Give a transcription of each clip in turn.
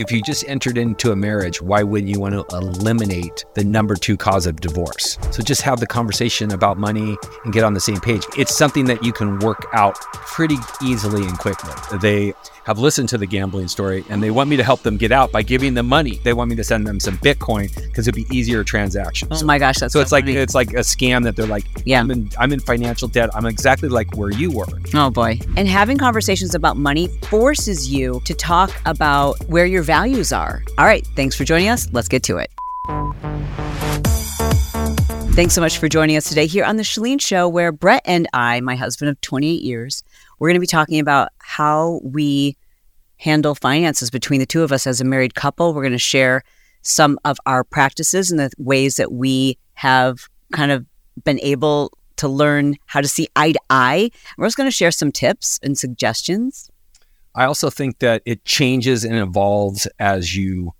If you just entered into a marriage, why wouldn't you want to eliminate the number two cause of divorce? So just have the conversation about money and get on the same page. It's something that you can work out pretty easily and quickly. They have listened to the gambling story and they want me to help them get out by giving them money. They want me to send them some Bitcoin because it'd be easier transactions. Oh my gosh, that's so, so, it's like it's like a scam that they're like, Yeah. I'm in, I'm in financial debt. I'm exactly like where you were. Oh boy. And having conversations about money forces you to talk about where your values are. All right. Thanks for joining us. Let's get to it. Thanks so much for joining us today here on The Chalene Show, where Bret and I, my husband of 28 years, we're going to be talking about how we handle finances between the two of us as a married couple. We're going to share some of our practices and the ways that we have kind of been able to learn how to see eye to eye. We're also going to share some tips and suggestions. I also think that it changes and evolves as you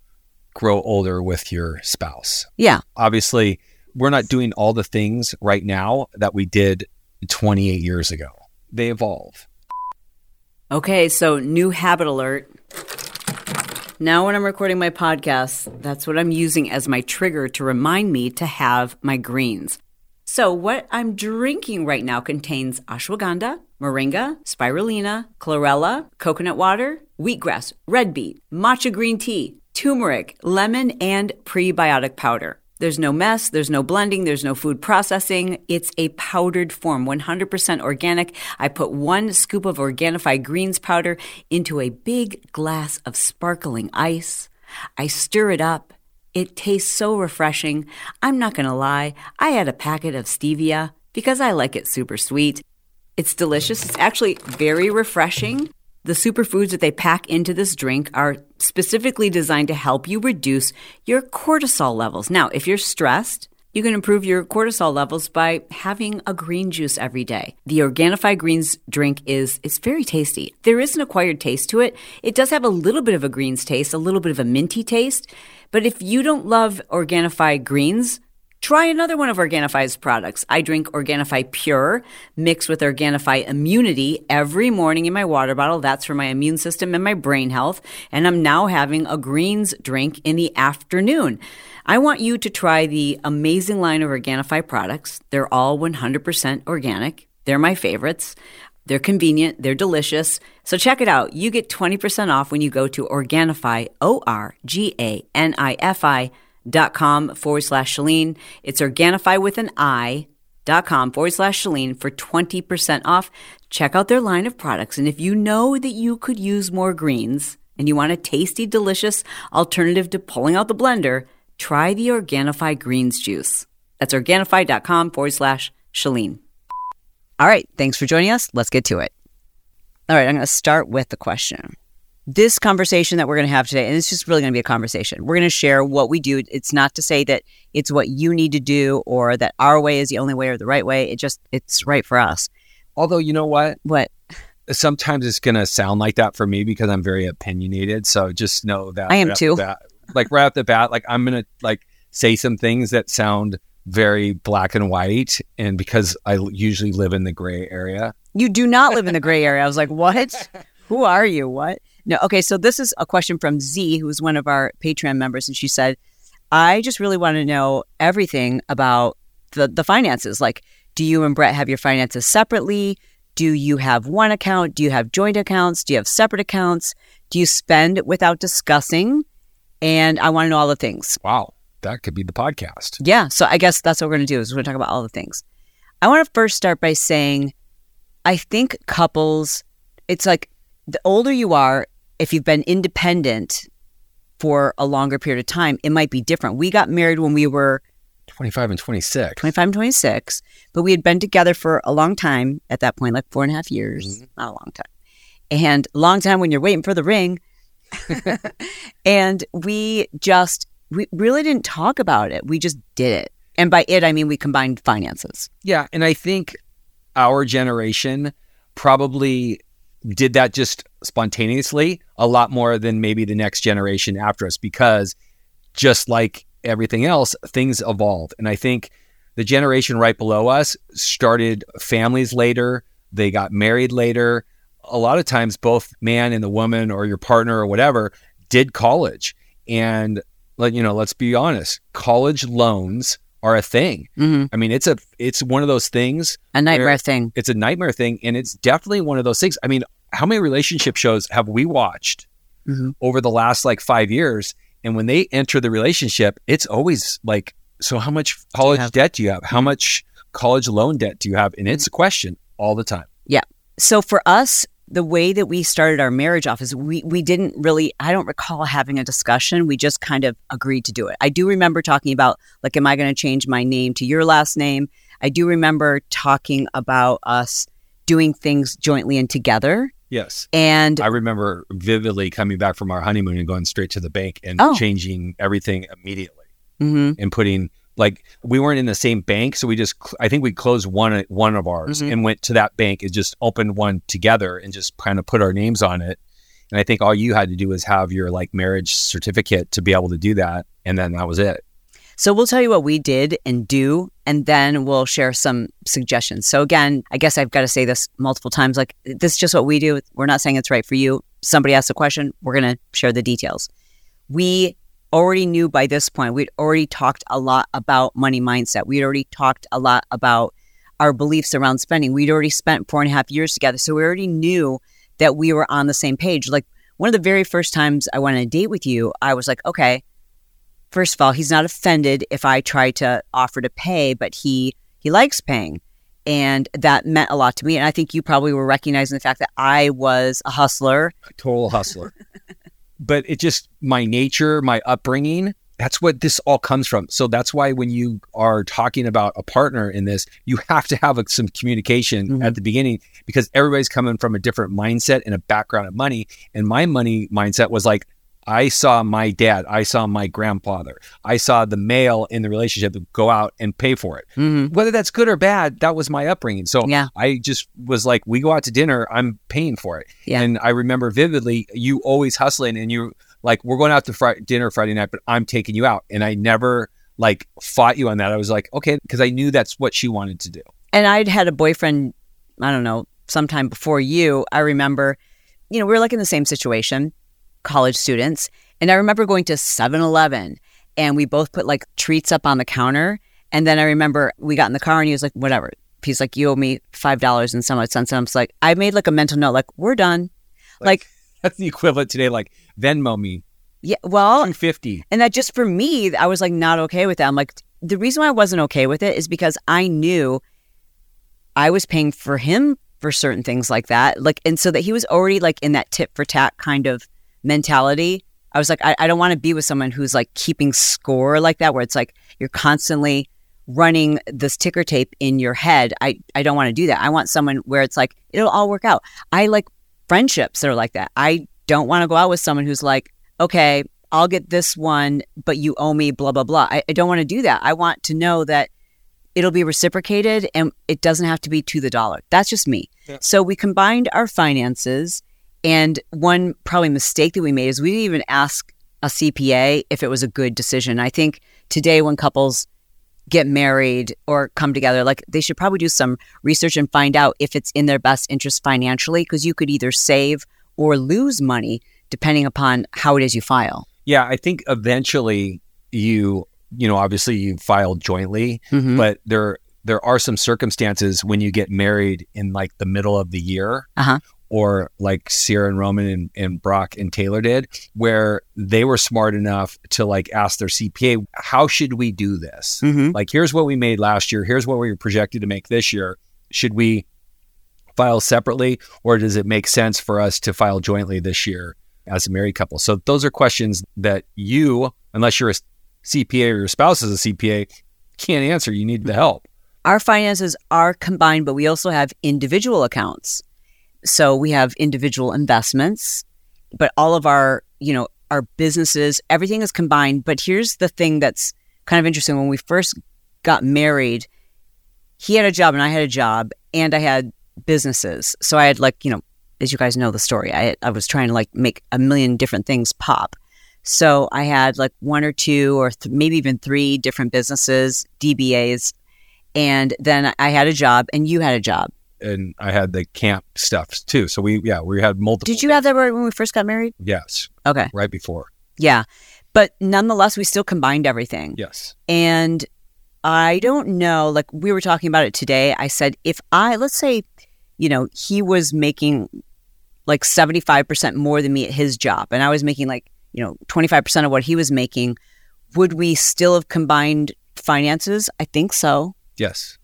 grow older with your spouse. Yeah. Obviously, we're not doing all the things right now that we did 28 years ago. They evolve. Okay, so new habit alert. Now, when I'm recording my podcast, that's what I'm using as my trigger to remind me to have my greens. So, what I'm drinking right now contains ashwagandha, moringa, spirulina, chlorella, coconut water, wheatgrass, red beet, matcha green tea, turmeric, lemon, and prebiotic powder. There's no mess, there's no blending, there's no food processing. It's a powdered form, 100% organic. I put one scoop of Organifi greens powder into a big glass of sparkling ice. I stir it up. It tastes so refreshing. I'm not going to lie, I had a packet of stevia because I like it super sweet. It's delicious. It's actually very refreshing. The superfoods that they pack into this drink are specifically designed to help you reduce your cortisol levels. Now, if you're stressed, you can improve your cortisol levels by having a green juice every day. The Organifi Greens drink is it's very tasty. There is an acquired taste to it. It does have a little bit of a greens taste, a little bit of a minty taste. But if you don't love Organifi Greens, Try another one of Organifi's products. I drink Organifi Pure mixed with Organifi Immunity every morning in my water bottle. That's for my immune system and my brain health. And I'm now having a greens drink in the afternoon. I want you to try the amazing line of Organifi products. They're all 100% organic. They're my favorites. They're convenient, they're delicious. So check it out. You get 20% off when you go to Organifi, O R G A N I F I dot com forward slash Chalene. It's Organifi with an I dot com forward slash Chalene for 20% off. Check out their line of products. And if you know that you could use more greens and you want a tasty, delicious alternative to pulling out the blender, try the Organifi greens juice. That's Organifi.com forward slash Chalene. All right. Thanks for joining us. Let's get to it. All right. I'm going to start with the question this conversation that we're going to have today, and it's just really going to be a conversation. We're going to share what we do. It's not to say that it's what you need to do or that our way is the only way or the right way. It just it's right for us. Although you know what, What sometimes it's gonna sound like that for me because I'm very opinionated. So just know that I am right too. the bat. Like right off the bat, like I'm gonna like say some things that sound very black and white, and because I usually live in the gray area, you do not live in the gray area. I was like, what? Who are you? What? No. Okay. So this is a question from Z, who's one of our Patreon members, and she said, "I just really want to know everything about the the finances. Like, do you and Bret have your finances separately? Do you have one account? Do you have joint accounts? Do you have separate accounts? Do you spend without discussing? And I want to know all the things. wow, that could be the podcast. Yeah. So I guess that's what we're going to do is we're going to talk about all the things. I want to first start by saying I think couples, it's like the older you are, if you've been independent for a longer period of time, it might be different. We got married when we were 25 and 26. 25 and 26, but we had been together for a long time at that point, like four and a half years, mm-hmm. not a long time. And long time when you're waiting for the ring. and we just, we really didn't talk about it. We just did it. And by it, I mean we combined finances. Yeah, and I think our generation probably did that just spontaneously a lot more than maybe the next generation after us because just like everything else, things evolved. And I think the generation right below us started families later, they got married later. A lot of times, both man and the woman or your partner or whatever did college and let you know, let's be honest, college loans are a thing. hmm I mean, it's a it's one of those things. A nightmare thing. It's a nightmare thing, and it's definitely one of those things. I mean, how many relationship shows have we watched Mhm. over the last like five years? And when they enter the relationship, it's always like, so how much college have? debt do you have? How much college loan debt do you have? And it's a question all the time. Yeah. So for us, the way that we started our marriage off is we we didn't really I don't recall having a discussion. We just kind of agreed to do it. I do remember talking about like am I going to change my name to your last name? I do remember talking about us doing things jointly and together. Yes. And I remember vividly coming back from our honeymoon and going straight to the bank and Oh. changing everything immediately Mhm. and putting like we weren't in the same bank, so we just I think we closed one one of ours Mhm. and went to that bank and just opened one together and just kind of put our names on it. And I think all you had to do was have your like marriage certificate to be able to do that, and then that was it. So we'll tell you what we did and do, and then we'll share some suggestions. So again, I guess I've got to say this multiple times. Like this is just what we do. We're not saying it's right for you. Somebody asks a question, we're going to share the details. We already knew by this point. We'd already talked a lot about money mindset. We'd already talked a lot about our beliefs around spending. We'd already spent four and a half years together, so we already knew that we were on the same page. Like one of the very first times I went on a date with you, I was like, okay first of all, he's not offended if I try to offer to pay, but he he likes paying. And that meant a lot to me. And I think you probably were recognizing the fact that I was a hustler. A Total hustler. but it just my nature, my upbringing, that's what this all comes from. So that's why when you are talking about a partner in this, you have to have a, some communication Mhm. at the beginning because everybody's coming from a different mindset and a background of money. And my money mindset was like, I saw my dad, I saw my grandfather, I saw the male in the relationship go out and pay for it. Mm-hmm. Whether that's good or bad, that was my upbringing. So Yeah. I just was like, we go out to dinner, I'm paying for it. Yeah. And I remember vividly you always hustling and you like, we're going out to fri- dinner Friday night, but I'm taking you out. And I never like fought you on that. I was like, okay, because I knew that's what she wanted to do. And I'd had a boyfriend, I don't know, sometime before you. I remember, you know, we were like in the same situation, college students. And I remember going to 7 Eleven and we both put like treats up on the counter. And then I remember we got in the car and he was like, whatever. He's like, you owe me $5 and some odd cents. And I'm just like, I made like a mental note, like, we're done. Like, That's the equivalent today, like Venmo me yeah, well, 250. and that just for me, I was like not okay with that. I'm like, the reason why I wasn't okay with it is because I knew I was paying for him for certain things like that. Like, and so that he was already like in that tip for tat kind of mentality. I was like, I, I don't want to be with someone who's like keeping score like that, where it's like you're constantly running this ticker tape in your head. I, I don't want to do that. I want someone where it's like, it'll all work out. I like friendships that are like that. I don't want to go out with someone who's like, okay, I'll get this one, but you owe me blah, blah, blah. I, I don't want to do that. I want to know that it'll be reciprocated and it doesn't have to be to the dollar. That's just me. Yeah. So we combined our finances. And one probably mistake that we made is we didn't even ask a CPA if it was a good decision. I think today when couples get married or come together, like they should probably do some research and find out if it's in their best interest financially, because you could either save or lose money depending upon how it is you file. Yeah, I think eventually you, you know, obviously you filed jointly, Mhm. but there there are some circumstances when you get married in like the middle of the year, Uh-huh. Or like Sierra and Roman and, and Brock and Taylor did, where they were smart enough to like ask their CPA, how should we do this? Mhm. Like, here's what we made last year. Here's what we were projected to make this year. Should we file separately, or does it make sense for us to file jointly this year as a married couple? So those are questions that you, unless you're a CPA or your spouse is a CPA, can't answer. You need the help. Our finances are combined, but we also have individual accounts. So we have individual investments, but all of our, you know, our businesses, everything is combined. But here's the thing that's kind of interesting. When we first got married, he had a job and I had a job and I had businesses. So I had like, you know, as you guys know the story, I, I was trying to like make a million different things pop. So I had like one or two or th- maybe even three different businesses, DBAs. And then I had a job and you had a job. And I had the camp stuff too. So we yeah we had multiple. Did you have that right when we first got married? Yes, Okay. right before. Yeah. But nonetheless, we still combined everything. Yes. And I don't know, like we were talking about it today. I said, if I, let's say, you know, he was making like 75% more than me at his job, and I was making like, you know, 25% of what he was making, would we still have combined finances? I think so. Yes.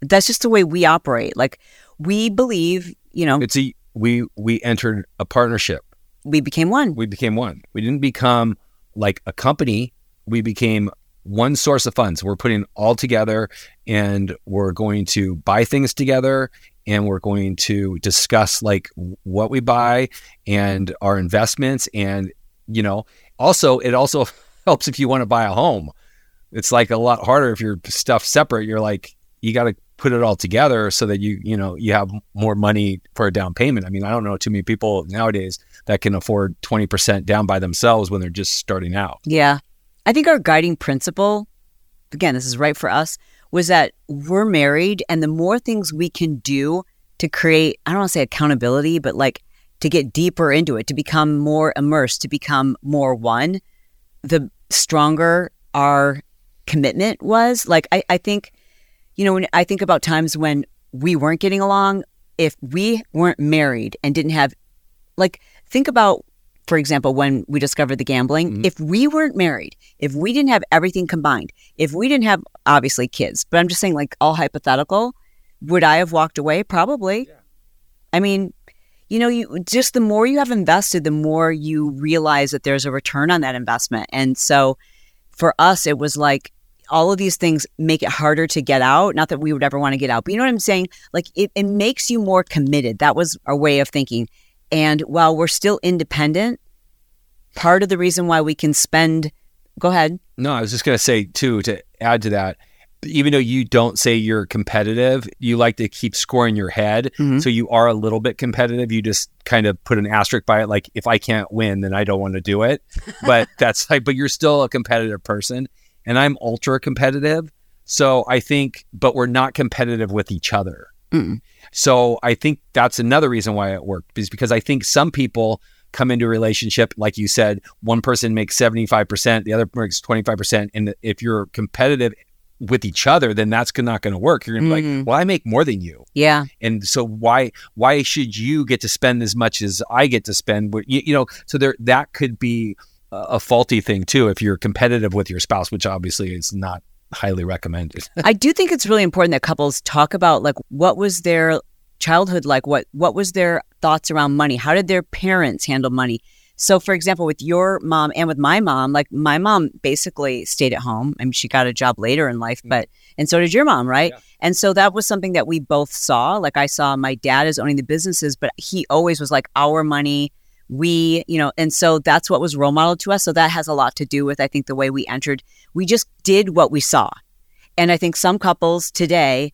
That's just the way we operate. Like we believe, you know, It's a we we entered a partnership. we became one. We became one. We didn't become like a company. We became one source of funds. We're putting all together and we're going to buy things together and we're going to discuss like what we buy and our investments and you know also it also helps if you want to buy a home it's like a lot harder if your stuff separate you're like you got to put it all together so that you you know you have more money for a down payment i mean i don't know too many people nowadays that can afford 20% down by themselves when they're just starting out Yeah. I think our guiding principle, again, this is right for us, was that we're married and the more things we can do to create, I don't want to say accountability, but like to get deeper into it, to become more immersed, to become more one, the stronger our commitment was. Like, I, I think, you know, when I think about times when we weren't getting along, if we weren't married and didn't have, like, think about, for example, when we discovered the gambling, Mhm. if we weren't married, if we didn't have everything combined, if we didn't have obviously kids, but I'm just saying, like, all hypothetical, would I have walked away? Probably. I mean, you know, you just the more you have invested, the more you realize that there's a return on that investment. And so for us, it was like all of these things make it harder to get out. Not that we would ever want to get out, but you know what I'm saying? Like it, it makes you more committed. That was our way of thinking. And while we're still independent, part of the reason why we can spend, go ahead. No, I was just going to say too to add to that. Even though you don't say you're competitive, you like to keep scoring your head. Mhm. So you are a little bit competitive. You just kind of put an asterisk by it, like if I can't win, then I don't want to do it. But that's like, but you're still a competitive person, and I'm ultra competitive. So I think, but we're not competitive with each other. Mm. So I think that's another reason why it worked is because I think some people come into a relationship, like you said, one person makes 75%, the other makes 25%. And if you're competitive with each other, then that's not going to work. You're going to be Mhm. like, well, I make more than you. Yeah. And so why, why should you get to spend as much as I get to spend? You, you know, so there, that could be a faulty thing too, if you're competitive with your spouse, which obviously is not highly recommended. I do think it's really important that couples talk about like what was their childhood like? What what was their thoughts around money? How did their parents handle money? So for example with your mom and with my mom like my mom basically stayed at home. I mean she got a job later in life mm. but and so did your mom right? Yeah. and so that was something that we both saw. Like i saw my dad is owning the businesses but he always was like our money we you know and so that's what was role modeled to us so that has a lot to do with i think the way we entered we just did what we saw and I think some couples today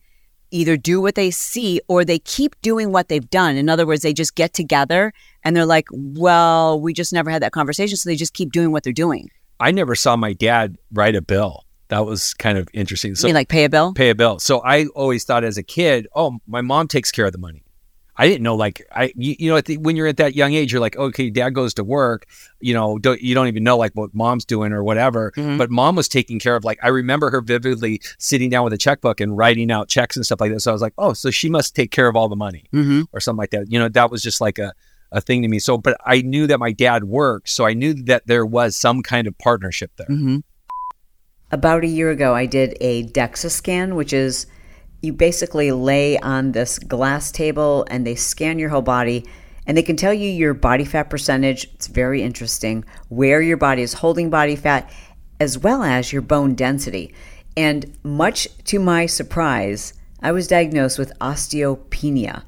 either do what they see or they keep doing what they've done. In other words, they just get together and they're like, well, we just never had that conversation. So they just keep doing what they're doing. I never saw my dad write a bill. That was kind of interesting. So, you mean like pay a bill? pay a bill. So I always thought as a kid, oh, my mom takes care of the money. I didn't know like I you, you know at the, when you're at that young age you're like okay dad goes to work you know don't, you don't even know like what mom's doing or whatever Mhm. but mom was taking care of like I remember her vividly sitting down with a checkbook and writing out checks and stuff like that so I was like oh so she must take care of all the money Mm-hmm. or something like that you know that was just like a a thing to me so but I knew that my dad worked so I knew that there was some kind of partnership there Mm-hmm. About a year ago, I did a DEXA scan, which is you basically lay on this glass table and they scan your whole body and they can tell you your body fat percentage. It's very interesting where your body is holding body fat as well as your bone density. And much to my surprise, I was diagnosed with osteopenia,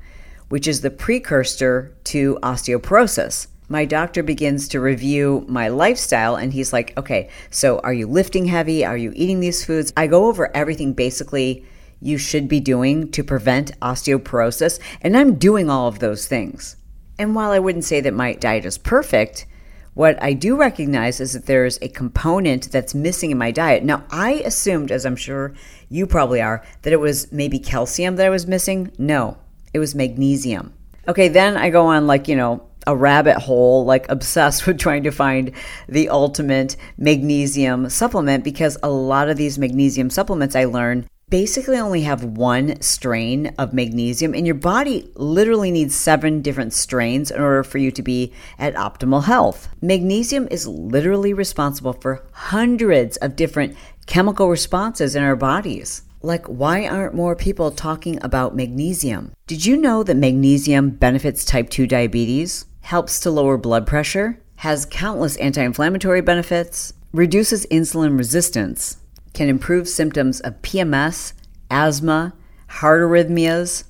which is the precursor to osteoporosis. My doctor begins to review my lifestyle and he's like, okay, so are you lifting heavy? Are you eating these foods? I go over everything basically you should be doing to prevent osteoporosis, and I'm doing all of those things. And while I wouldn't say that my diet is perfect, what I do recognize is that there's a component that's missing in my diet. Now, I assumed, as I'm sure you probably are, that it was maybe calcium that I was missing. No, It was magnesium. Okay, then I go on like, you know, a rabbit hole, like obsessed with trying to find the ultimate magnesium supplement because a lot of these magnesium supplements I learn basically only have one strain of magnesium, and your body literally needs seven different strains in order for you to be at optimal health. Magnesium is literally responsible for hundreds of different chemical responses in our bodies. Like, why aren't more people talking about magnesium? Did you know that magnesium benefits type 2 diabetes, helps to lower blood pressure, has countless anti inflammatory benefits, reduces insulin resistance, can improve symptoms of PMS, asthma, heart arrhythmias,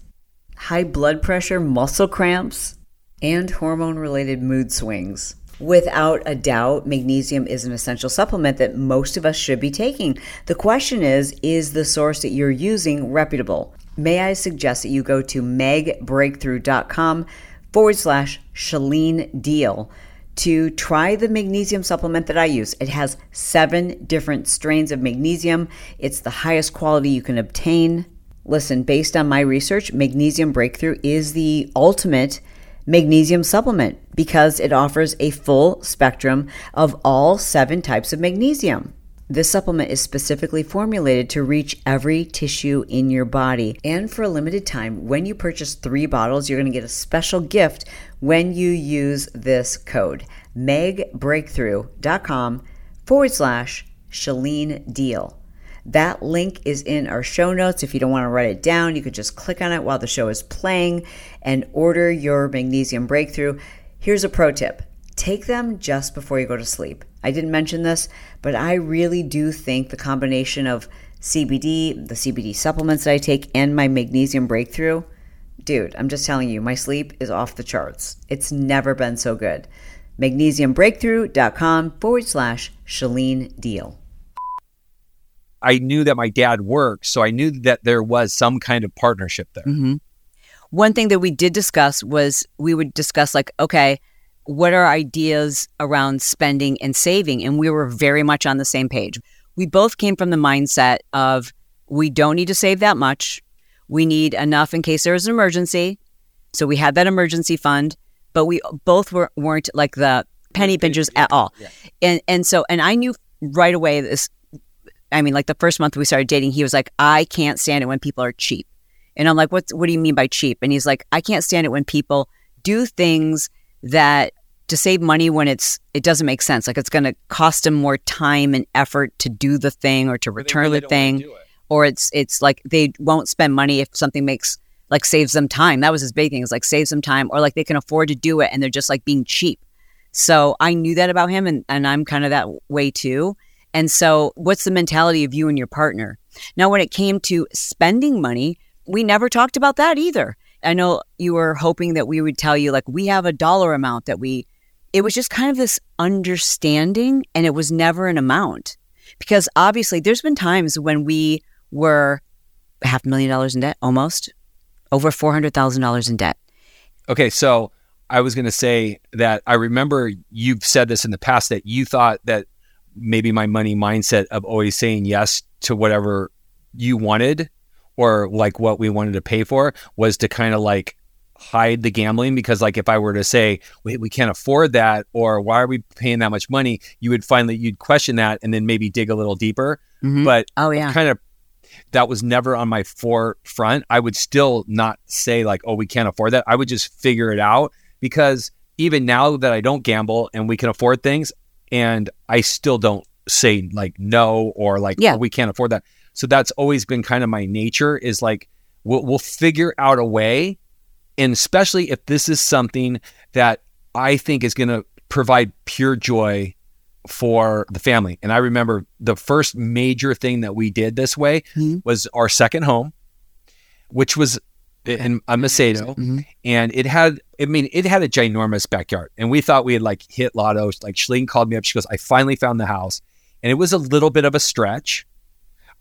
high blood pressure, muscle cramps, and hormone related mood swings. Without a doubt, magnesium is an essential supplement that most of us should be taking. The question is is the source that you're using reputable? May I suggest that you go to magbreakthrough.com forward slash Chalene Deal to try the magnesium supplement that I use. It has seven different strains of magnesium. It's the highest quality you can obtain. Listen, based on my research, Magnesium Breakthrough is the ultimate magnesium supplement because it offers a full spectrum of all seven types of magnesium. This supplement is specifically formulated to reach every tissue in your body. And for a limited time, when you purchase three bottles, you're going to get a special gift when you use this code magbreakthrough.com forward slash Chalene Deal. That link is in our show notes. If you don't want to write it down, you could just click on it while the show is playing and order your magnesium breakthrough. Here's a pro tip take them just before you go to sleep. I didn't mention this, but I really do think the combination of CBD, the CBD supplements that I take, and my magnesium breakthrough, dude, I'm just telling you, my sleep is off the charts. It's never been so good. MagnesiumBreakthrough.com forward slash Chalene Deal. I knew that my dad worked, so I knew that there was some kind of partnership there. Mm-hmm. One thing that we did discuss was we would discuss, like, okay, what are ideas around spending and saving? And we were very much on the same page. We both came from the mindset of we don't need to save that much. We need enough in case there is an emergency. So we had that emergency fund, but we both were, weren't like the penny pinchers at all. Yeah. And and so and I knew right away this I mean like the first month we started dating, he was like, I can't stand it when people are cheap. And I'm like, what what do you mean by cheap? And he's like, I can't stand it when people do things that to save money when it's it doesn't make sense. Like it's going to cost them more time and effort to do the thing or to return really the thing, or it's it's like they won't spend money if something makes like saves them time. That was his big thing. Is like saves them time, or like they can afford to do it and they're just like being cheap. So I knew that about him, and and I'm kind of that way too. And so, what's the mentality of you and your partner? Now, when it came to spending money, we never talked about that either. I know you were hoping that we would tell you, like, we have a dollar amount that we, it was just kind of this understanding and it was never an amount. Because obviously, there's been times when we were half a million dollars in debt, almost over $400,000 in debt. Okay. So I was going to say that I remember you've said this in the past that you thought that maybe my money mindset of always saying yes to whatever you wanted or like what we wanted to pay for was to kind of like hide the gambling because like if I were to say, wait, we can't afford that or why are we paying that much money, you would finally you'd question that and then maybe dig a little deeper. Mm-hmm. But oh yeah. Kind of that was never on my forefront. I would still not say like, oh, we can't afford that. I would just figure it out because even now that I don't gamble and we can afford things and I still don't say like no or like yeah. Oh, we can't afford that. So that's always been kind of my nature is like we'll, we'll figure out a way. And especially if this is something that I think is going to provide pure joy for the family. And I remember the first major thing that we did this way mm-hmm. was our second home, which was in a Macedo, mm-hmm. and it had, I mean, it had a ginormous backyard, and we thought we had like hit lotto. Like Chalene called me up, she goes, "I finally found the house," and it was a little bit of a stretch,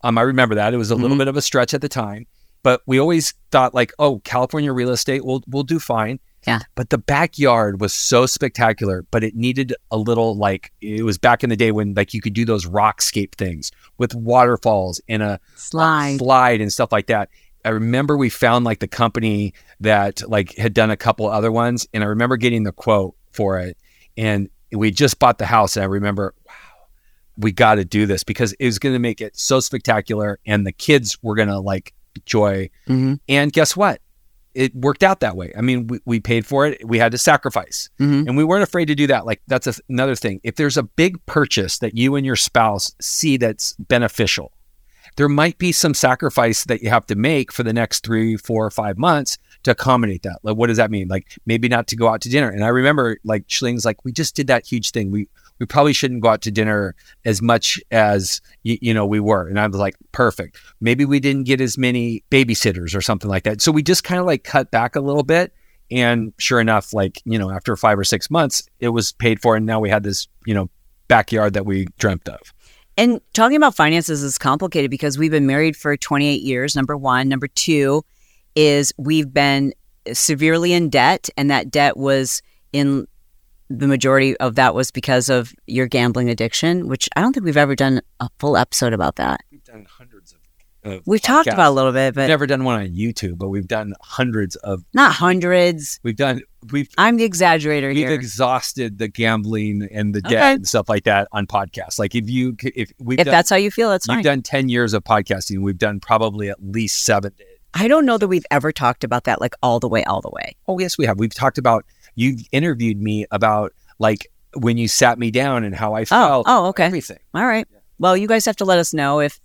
um, I remember that it was a little mm-hmm. bit of a stretch at the time, but we always thought like, oh, California real estate will will do fine. Yeah. But the backyard was so spectacular, but it needed a little like it was back in the day when like you could do those rockscape things with waterfalls and a slide, slide and stuff like that. I remember we found like the company that like had done a couple other ones, and I remember getting the quote for it, and we just bought the house, and I remember, we got to do this because it was going to make it so spectacular, and the kids were going to like joy. Mhm. And guess what? It worked out that way. I mean, we, we paid for it. We had to sacrifice, Mhm. and we weren't afraid to do that. Like that's a, another thing. If there's a big purchase that you and your spouse see that's beneficial, there might be some sacrifice that you have to make for the next three, four, or five months to accommodate that. Like, what does that mean? Like, maybe not to go out to dinner. And I remember, like, Chalene's like, we just did that huge thing. We we probably shouldn't go out to dinner as much as you, you know we were. And I was like, perfect. Maybe we didn't get as many babysitters or something like that. So we just kind of like cut back a little bit. And sure enough, like you know, after five or six months, it was paid for, and now we had this you know backyard that we dreamt of. And talking about finances is complicated because we've been married for 28 years, number one. Number two is we've been severely in debt, and that debt was in the majority of that was because of your gambling addiction, which I don't think we've ever done a full episode about that. We've done hundreds of. of We've talked about a little bit, We've but never done one on YouTube, but we've done hundreds of. not hundreds. We've done. We've I'm the exaggerator here. we've exhausted the gambling and the debt Okay. and stuff like that on podcasts. Like if you if we've if done, that's how you feel, that's fine. done ten years of podcasting, we've done probably at least seven. I don't know that we've ever talked about that like all the way, all the way. Oh yes, we have. We've talked about. You interviewed me about like when you sat me down and how I oh, felt. oh, okay. Everything. All right. Well, you guys have to let us know if,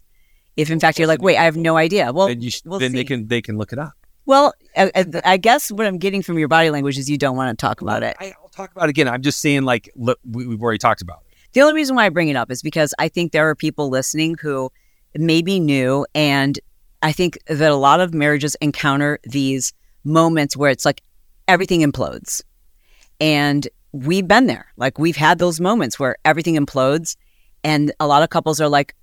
if in fact you're like, wait, I have no idea. Well, sh- we'll then they can they can look it up. well, I, I- guess what I'm getting from your body language is you don't want to talk about it. I, I'll talk about it again. I'm just saying, like, look, we, we've already talked about it. The only reason why I bring it up is because I think there are people listening who may be new, and I think that a lot of marriages encounter these moments where it's like everything implodes. And we've been there. Like we've had those moments where everything implodes, and a lot of couples are like,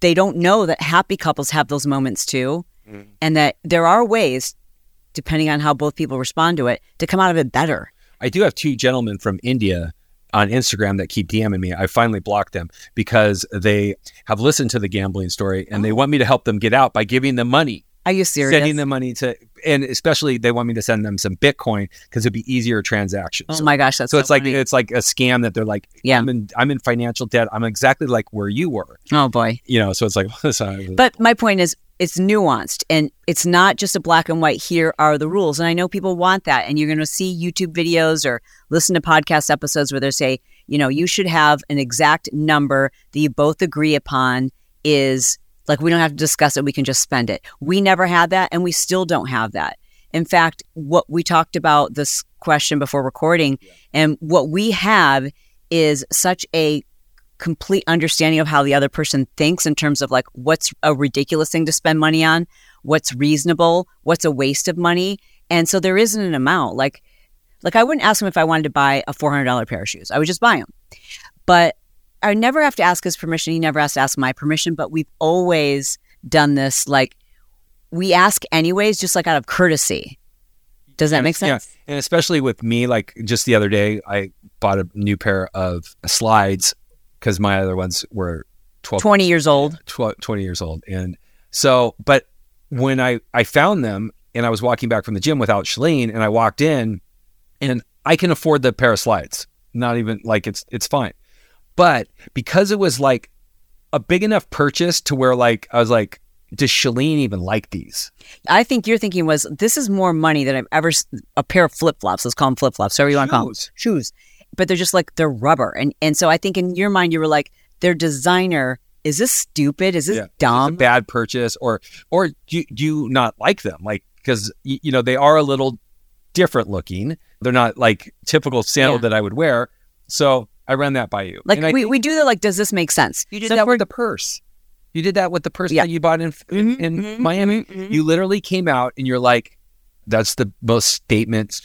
they don't know that happy couples have those moments too, Mhm. and that there are ways, depending on how both people respond to it, to come out of it better. I do have two gentlemen from India on Instagram that keep DMing me. I finally blocked them because they have listened to the gambling story and they oh. want me to help them get out by giving them money, Are you serious? sending them money to, and especially they want me to send them some Bitcoin because it'd be easier transactions. oh my gosh, that's so so, it's like it's like a scam that they're like, Yeah. I'm in I'm in financial debt. I'm exactly like where you were, oh boy. you know. So it's like, But my point is, it's nuanced and it's not just a black and white, here are the rules. And I know people want that. And you're going to see YouTube videos or listen to podcast episodes where they say, you know, you should have an exact number that you both agree upon is like, we don't have to discuss it. We can just spend it. We never had that and we still don't have that. In fact, what we talked about this question before recording and what we have is such a complete understanding of how the other person thinks in terms of like what's a ridiculous thing to spend money on, what's reasonable, what's a waste of money. And so there isn't an amount. Like like I wouldn't ask him if I wanted to buy a $400 pair of shoes. I would just buy them. But I never have to ask his permission. He never has to ask my permission, but we've always done this like we ask anyways just like out of courtesy. Does that make sense? Yeah, and especially with me, like just the other day, I bought a new pair of slides because my other ones were 12, 20 years old. 12 20 years old. And so, but when I, I found them and I was walking back from the gym without Chalene and I walked in and I can afford the pair of slides, not even like it's, it's fine. But because it was like a big enough purchase to where like, I was like, does Chalene even like these? I think your thinking was this is more money than I've ever a pair of flip flops. Let's call them flip flops. Whatever you want to call them, Shoes. Shoes. But they're just like they're rubber, and and so I think in your mind you were like, their designer is this stupid? Is this Yeah. Is this dumb? a bad purchase or or do you, do you not like them like because y- you know they are a little different looking they're not like typical sandal Yeah. that i would wear so i ran that by you like And we, think we do the like, does this make sense? you did So that for- with the purse you did that with the purse Yeah. that you bought in in, in mhm, miami mhm. you literally came out and you're like that's the most statement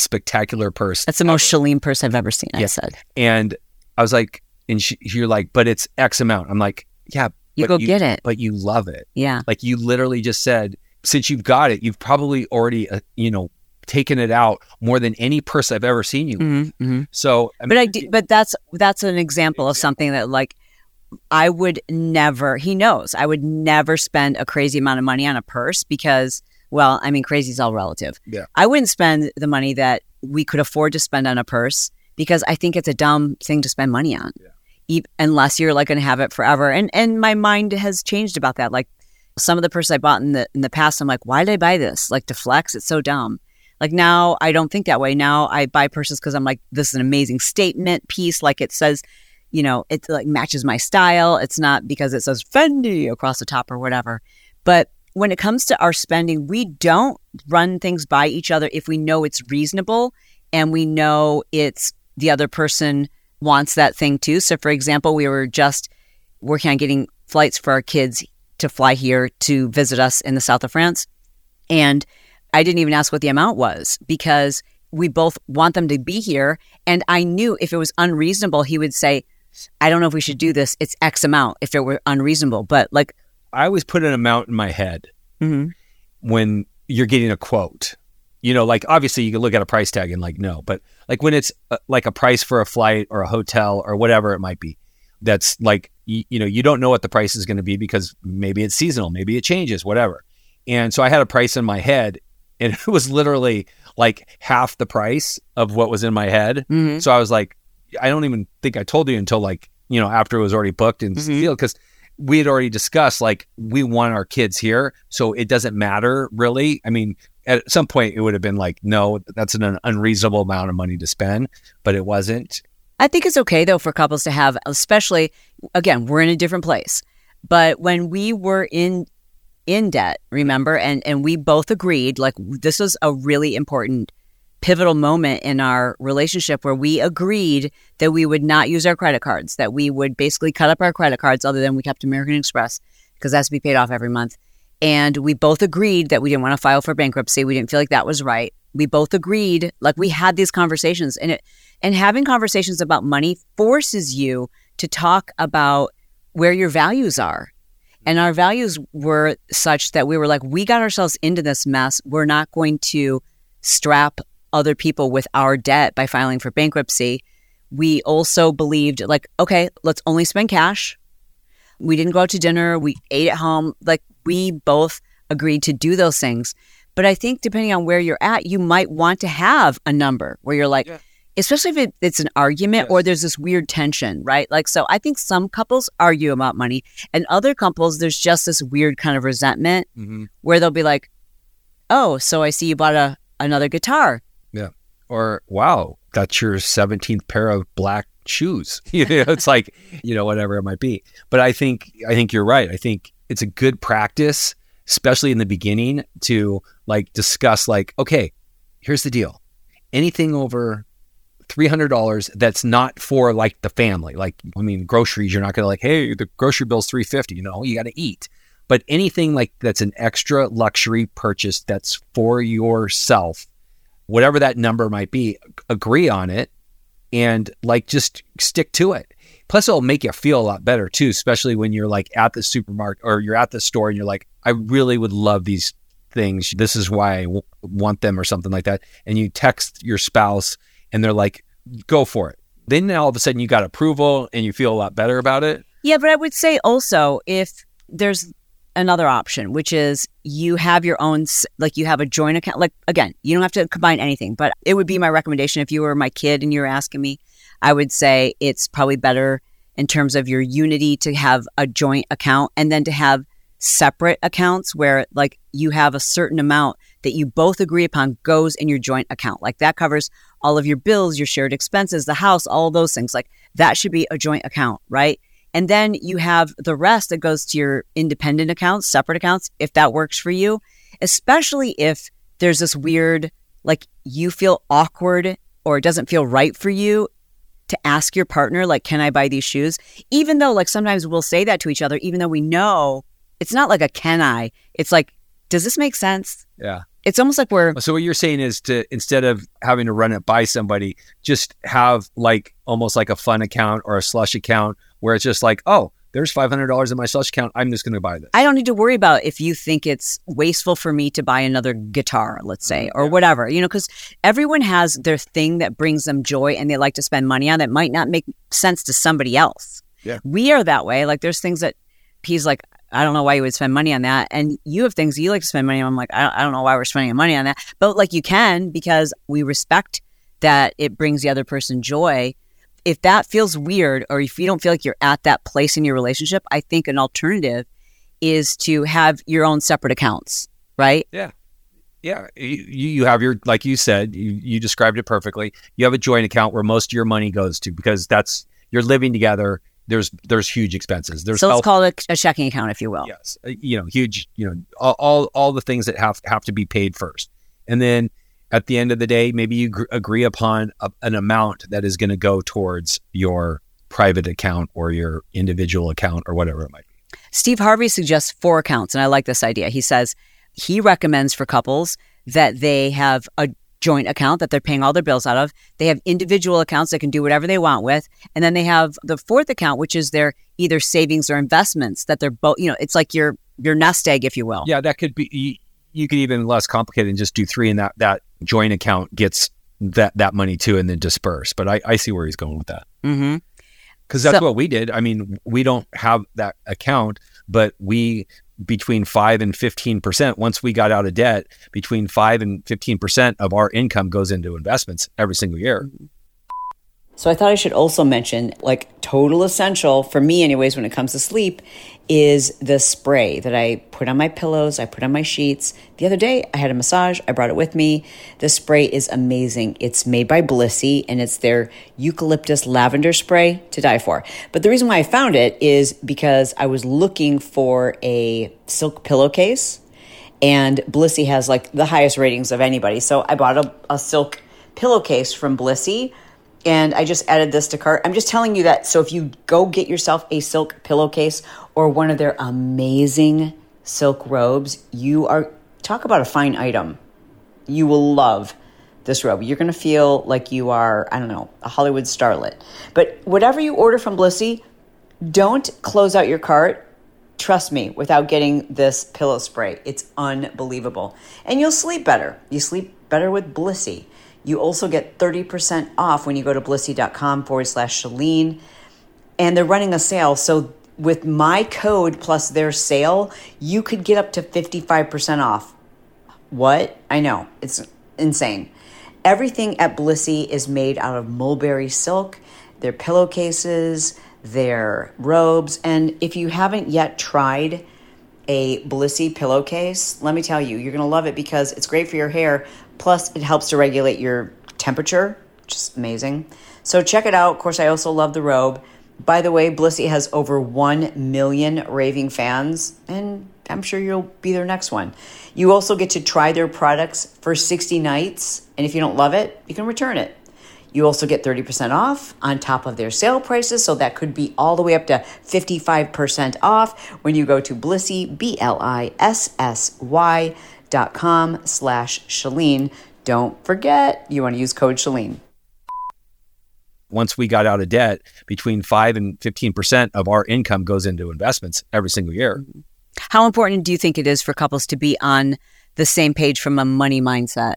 spectacular purse That's the most Chalene purse I've ever seen. I said. And i was like and she, you're like but it's x amount. I'm like yeah you go get it. but you love it. Yeah, Like you literally just said, since you've got it, you've probably already, uh, you know, taken it out more than any purse I've ever seen you. hmm hmm So, I but I do, but that's that's an example of something that like I would never, he knows, I would never spend a crazy amount of money on a purse because, well, I mean, crazy is all relative. Yeah. I wouldn't spend the money that we could afford to spend on a purse because I think it's a dumb thing to spend money on. Yeah. E- unless you're like going to have it forever. And and my mind has changed about that. Like some of the purses I bought in the in the past, I'm like, why did I buy this? Like to flex, it's so dumb. Like now I don't think that way. Now I buy purses because I'm like, this is an amazing statement piece. Like it says, you know, it like matches my style. It's not because it says Fendi across the top or whatever. But when it comes to our spending, we don't run things by each other if we know it's reasonable and we know it's the other person wants that thing too. So, for example, we were just working on getting flights for our kids to fly here to visit us in the south of France. And I didn't even ask what the amount was because we both want them to be here. And I knew if it was unreasonable, he would say, I don't know if we should do this. It's X amount if it were unreasonable. But like, I always put an amount in my head when you're getting a quote. You know, like obviously you can look at a price tag and like no, but like when it's uh, like a price for a flight or a hotel or whatever it might be, that's like you, you know you don't know what the price is going to be because maybe it's seasonal, maybe it changes, whatever. And so I had a price in my head, and it was literally like half the price of what was in my head. Mhm. So I was like, I don't even think I told you until like you know after it was already booked and Mhm. sealed because we had already discussed like we want our kids here, so it doesn't matter really. I mean, at some point it would have been like, no, that's an unreasonable amount of money to spend, but it wasn't. I think it's okay though for couples to have, especially again, we're in a different place. But when we were in in debt, remember, and and we both agreed, like this was a really important pivotal moment in our relationship where we agreed that we would not use our credit cards, that we would basically cut up our credit cards, other than we kept American Express because that's to be paid off every month. And we both agreed that we didn't want to file for bankruptcy. We didn't feel like that was right. We both agreed, like we had these conversations, and it and having conversations about money forces you to talk about where your values are. And our values were such that we were like, we got ourselves into this mess. We're not going to strap other people with our debt by filing for bankruptcy. We also believed, like, okay, let's only spend cash. We didn't go out to dinner. We ate at home. Like, we both agreed to do those things. But I think depending on where you're at, you might want to have a number where you're like, Yeah. especially if it, it's an argument Yes. or there's this weird tension, right? Like, so I think some couples argue about money, and other couples, there's just this weird kind of resentment Mm-hmm. where they'll be like, oh, so I see you bought a another guitar. Or wow, that's your seventeenth pair of black shoes. you know, it's like you know whatever it might be. But I think I think you're right. I think it's a good practice, especially in the beginning, to like discuss like, okay, here's the deal. Anything over three hundred dollars that's not for like the family. Like I mean, groceries. You're not gonna like, hey, the grocery bill's three fifty. You know, you got to eat. But anything like that's an extra luxury purchase that's for yourself, whatever that number might be, agree on it and like just stick to it. Plus, it'll make you feel a lot better too, especially when you're like at the supermarket or you're at the store and you're like, I really would love these things. This is why I w- want them or something like that. And you text your spouse and they're like, go for it. Then all of a sudden you got approval and you feel a lot better about it. Yeah, but I would say also if there's another option, which is you have your own, like you have a joint account. Like again, you don't have to combine anything, but it would be my recommendation if you were my kid and you're asking me, I would say it's probably better in terms of your unity to have a joint account and then to have separate accounts where like you have a certain amount that you both agree upon goes in your joint account. Like that covers all of your bills, your shared expenses, the house, all those things. Like that should be a joint account, right? And then you have the rest that goes to your independent accounts, separate accounts, if that works for you, especially if there's this weird, like you feel awkward or it doesn't feel right for you to ask your partner, like, can I buy these shoes? Even though, like, sometimes we'll say that to each other, even though we know it's not like a can I, it's like, does this make sense? Yeah. It's almost like we're, So what you're saying is to instead of having to run it by somebody, just have like almost like a fun account or a slush account where it's just like, oh, there's five hundred dollars in my slush account. I'm just going to buy this. I don't need to worry about if you think it's wasteful for me to buy another guitar, let's say, mm, or Yeah. whatever, you know, because everyone has their thing that brings them joy and they like to spend money on that might not make sense to somebody else. Yeah. We are that way. Like there's things that he's like, I don't know why you would spend money on that. And you have things you like to spend money on. I'm like, I don't, I don't know why we're spending money on that. But like you can because we respect that it brings the other person joy. If that feels weird or if you don't feel like you're at that place in your relationship, I think an alternative is to have your own separate accounts, right? Yeah. Yeah, you, you have your like you said, you, you described it perfectly. You have a joint account where most of your money goes to because that's you're living together. There's there's huge expenses. There's so let's health- call it a checking account, if you will. yes, uh, you know, huge, you know, all, all all the things that have have to be paid first, and then at the end of the day, maybe you gr- agree upon a, an amount that is going to go towards your private account or your individual account or whatever it might be. Steve Harvey suggests four accounts, and I like this idea. He says he recommends for couples that they have a joint account that they're paying all their bills out of. They have individual accounts that can do whatever they want with, and then they have the fourth account, which is their either savings or investments that they're both. You know, it's like your your nest egg, if you will. Yeah, that could be. You, you could even less complicated and just do three, and that that joint account gets that that money too, and then disperse. But I, I see where he's going with that Mm-hmm. because that's So- what we did. I mean, we don't have that account, but we between five and fifteen percent. Once we got out of debt, between five and fifteen percent of our income goes into investments every single year. So I thought I should also mention, like, total essential for me, anyways, when it comes to sleep, is the spray that I put on my pillows, I put on my sheets. The other day, I had a massage, I brought it with me. The spray is amazing. It's made by Blissy, and it's their eucalyptus lavender spray to die for. But the reason why I found it is because I was looking for a silk pillowcase, and Blissy has like the highest ratings of anybody. So I bought a, a silk pillowcase from Blissy and I just added this to cart. I'm just telling you that. So if you go get yourself a silk pillowcase or one of their amazing silk robes, you are talk about a fine item. You will love this robe. You're going to feel like you are, I don't know, a Hollywood starlet. But whatever you order from Blissy, don't close out your cart. Trust me, without getting this pillow spray, it's unbelievable. And you'll sleep better. You sleep better with Blissy. You also get 30% off when you go to blissy.com forward slash Chalene. And they're running a sale. So with my code plus their sale, you could get up to 55% off. What? I know. It's insane. Everything at Blissy is made out of mulberry silk, their pillowcases, their robes. And if you haven't yet tried a Blissy pillowcase, let me tell you, you're going to love it because it's great for your hair. Plus, it helps to regulate your temperature, which is amazing. So check it out. Of course, I also love the robe. By the way, Blissy has over 1 million raving fans, and I'm sure you'll be their next one. You also get to try their products for 60 nights, and if you don't love it, you can return it. You also get 30% off on top of their sale prices, so that could be all the way up to 55% off when you go to Blissy, B L I S S Y dot com slash Chalene. Don't forget, you want to use code Chalene. Once we got out of debt, between five and fifteen percent of our income goes into investments every single year. How important do you think it is for couples to be on the same page from a money mindset?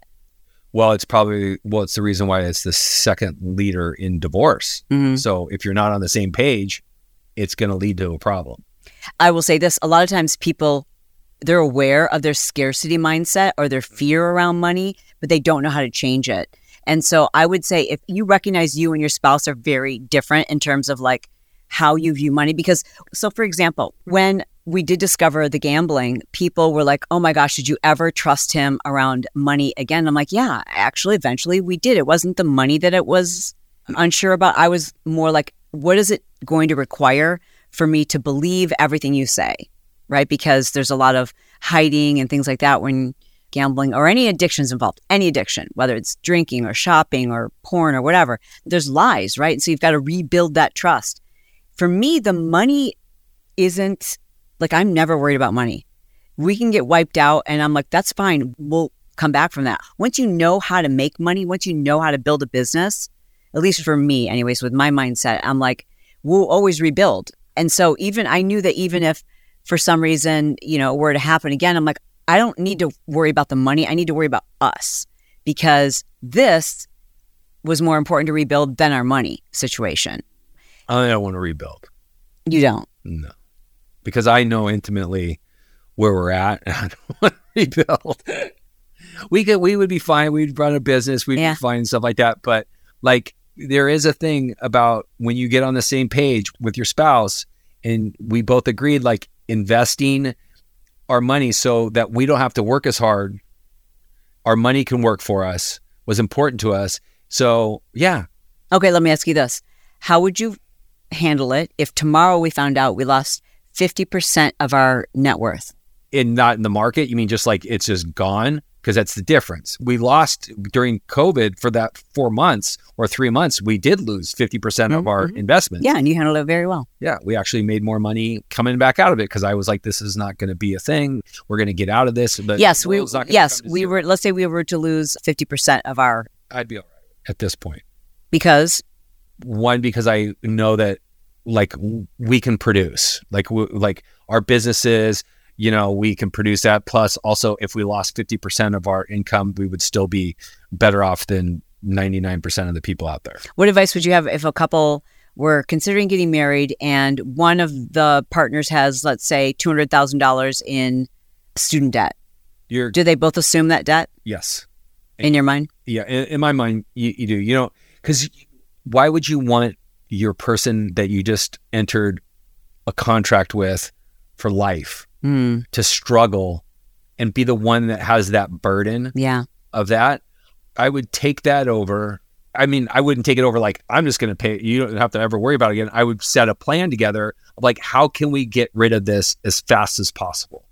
Well, it's probably well, it's the reason why it's the second leader in divorce. Mhm. So if you're not on the same page, it's going to lead to a problem. I will say this a lot of times people they're aware of their scarcity mindset or their fear around money, but they don't know how to change it. And so I would say if you recognize you and your spouse are very different in terms of like how you view money because so for example, when we did discover the gambling, people were like, "Oh my gosh, did you ever trust him around money again?" I'm like, "Yeah, actually eventually we did. It wasn't the money that it was unsure about. I was more like, what is it going to require for me to believe everything you say?" Right? Because there's a lot of hiding and things like that when gambling or any addictions involved, any addiction, whether it's drinking or shopping or porn or whatever, there's lies, right? So you've got to rebuild that trust. For me, the money isn't like I'm never worried about money. We can get wiped out, and I'm like, that's fine. We'll come back from that. Once you know how to make money, once you know how to build a business, at least for me, anyways, with my mindset, I'm like, we'll always rebuild. And so even I knew that even if for some reason, you know, it were to happen again, I'm like, I don't need to worry about the money. I need to worry about us because this was more important to rebuild than our money situation. I don't want to rebuild. You don't. No, because I know intimately where we're at, and I don't want to rebuild. We could, we would be fine. We'd run a business. We'd Yeah. be fine and stuff like that. But like, there is a thing about when you get on the same page with your spouse, and we both agreed like investing our money so that we don't have to work as hard. Our money can work for us was important to us. So yeah, Okay, let me ask you this. How would you handle it if tomorrow we found out we lost 50% of our net worth? in not in the market, you mean just like it's just gone? Because that's the difference. We lost during COVID for that four months or three months. We did lose 50% of our Mhm. investment. Yeah, and you handled it very well. Yeah. We actually made more money coming back out of it because I was like, this is not going to be a thing. We're going to get out of this. But yes, we yes, we zero. were let's say we were to lose 50% of our I'd be all right at this point. because One, because I know that like we can produce, like, w- like our businesses, you know, we can produce that. Plus, also, if we lost 50% of our income, we would still be better off than 99% of the people out there. what advice would you have if a couple were considering getting married and one of the partners has let's say $200,000 in student debt? You're, Do they both assume that debt yes. in your mind? Yeah. In, in my mind, you, you do, you know, because why would you want your person that you just entered a contract with for life Hmm. to struggle and be the one that has that burden? Yeah. of that, I would take that over. I mean, I wouldn't take it over like I'm just going to pay. You don't have to ever worry about it again. I would set a plan together of like how can we get rid of this as fast as possible